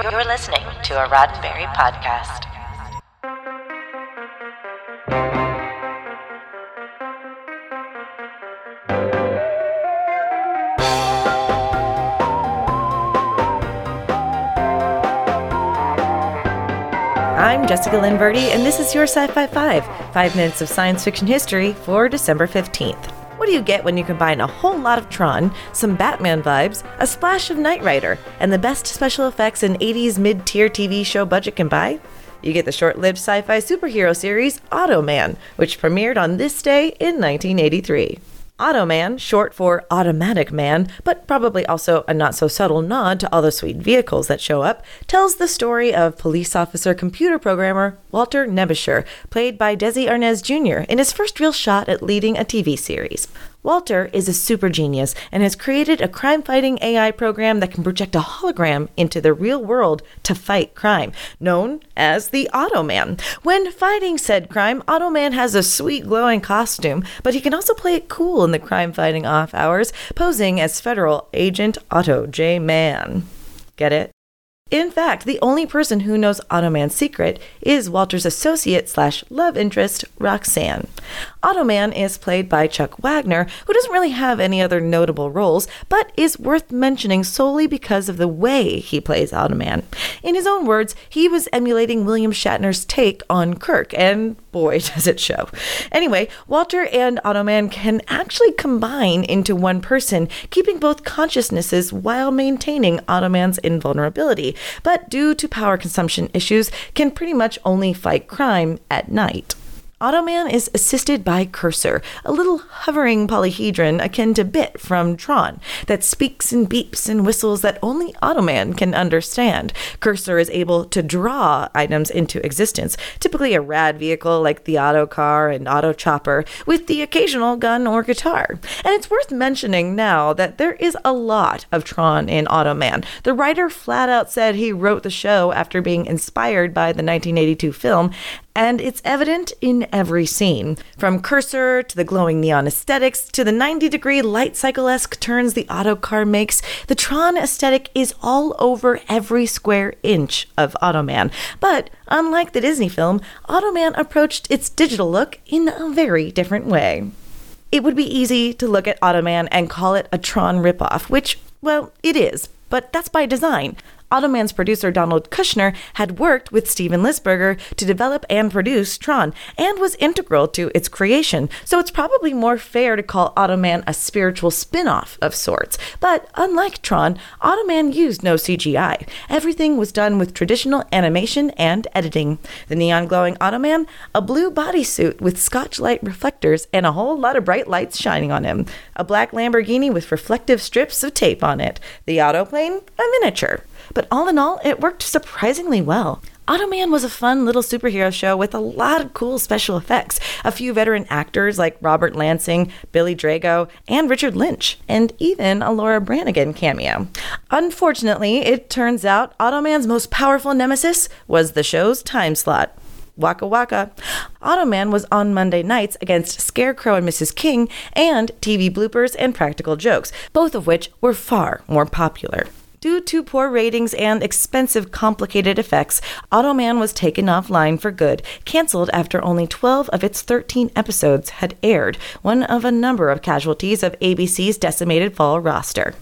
You're listening to a Roddenberry podcast. I'm Jessica Lynn Verdi, and this is your Sci Fi 5, five minutes of science fiction history for December 15th. What do you get when you combine a whole lot of Tron, some Batman vibes, a splash of Knight Rider, and the best special effects an 80s mid tier TV show budget can buy? You get the short lived sci fi superhero series Automan, which premiered on this day in 1983. Automan, short for Automatic Man, but probably also a not so subtle nod to all the sweet vehicles that show up, tells the story of police officer computer programmer Walter Nebicher, played by Desi Arnaz Jr., in his first real shot at leading a TV series. Walter is a super genius and has created a crime fighting AI program that can project a hologram into the real world to fight crime, known as the Automan. When fighting said crime, Automan has a sweet glowing costume, but he can also play it cool in the crime fighting off hours, posing as federal agent Otto J. Mann. Get it? In fact, the only person who knows Automan's secret is Walter's associate slash love interest, Roxanne. Automan is played by Chuck Wagner, who doesn't really have any other notable roles, but is worth mentioning solely because of the way he plays Automan. In his own words, he was emulating William Shatner's take on Kirk, and boy, does it show. Anyway, Walter and Automan can actually combine into one person, keeping both consciousnesses while maintaining Automan's invulnerability but due to power consumption issues, can pretty much only fight crime at night. Automan is assisted by Cursor, a little hovering polyhedron akin to Bit from Tron that speaks and beeps and whistles that only Automan can understand. Cursor is able to draw items into existence, typically a rad vehicle like the auto car and auto chopper, with the occasional gun or guitar. And it's worth mentioning now that there is a lot of Tron in Automan. The writer flat out said he wrote the show after being inspired by the 1982 film, and it's evident in every scene. From cursor to the glowing neon aesthetics to the 90 degree light cycle esque turns the auto car makes, the Tron aesthetic is all over every square inch of Automan. But unlike the Disney film, Automan approached its digital look in a very different way. It would be easy to look at Automan and call it a Tron ripoff, which, well, it is, but that's by design. Automan's producer Donald Kushner had worked with Steven Lisberger to develop and produce Tron and was integral to its creation, so it's probably more fair to call Automan a spiritual spin off of sorts. But unlike Tron, Automan used no CGI. Everything was done with traditional animation and editing. The neon glowing Automan, a blue bodysuit with scotch light reflectors and a whole lot of bright lights shining on him, a black Lamborghini with reflective strips of tape on it, the autoplane, a miniature. But all in all, it worked surprisingly well. Automan was a fun little superhero show with a lot of cool special effects. A few veteran actors like Robert Lansing, Billy Drago, and Richard Lynch, and even a Laura Branigan cameo. Unfortunately, it turns out Automan's most powerful nemesis was the show's time slot. Waka Waka. Automan was on Monday nights against Scarecrow and Mrs. King and TV bloopers and practical jokes, both of which were far more popular. Due to poor ratings and expensive, complicated effects, Automan was taken offline for good, canceled after only 12 of its 13 episodes had aired, one of a number of casualties of ABC's decimated fall roster.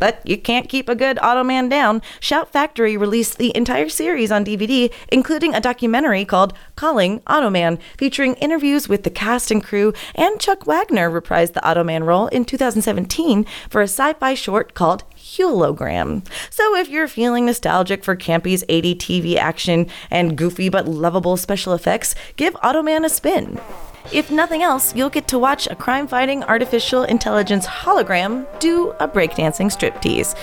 But you can't keep a good Automan down. Shout Factory released the entire series on DVD, including a documentary called Calling Automan, featuring interviews with the cast and crew, and Chuck Wagner reprised the Automan role in 2017 for a sci fi short called Hologram. So if you're feeling nostalgic for Campy's 80 TV action and goofy but lovable special effects, give Automan a spin. If nothing else, you'll get to watch a crime fighting artificial intelligence hologram do a breakdancing striptease.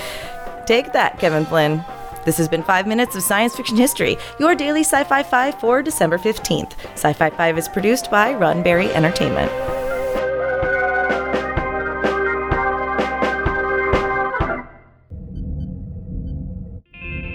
Take that, Kevin Flynn. This has been 5 Minutes of Science Fiction History, your daily Sci Fi 5 for December 15th. Sci Fi 5 is produced by Roddenberry Entertainment.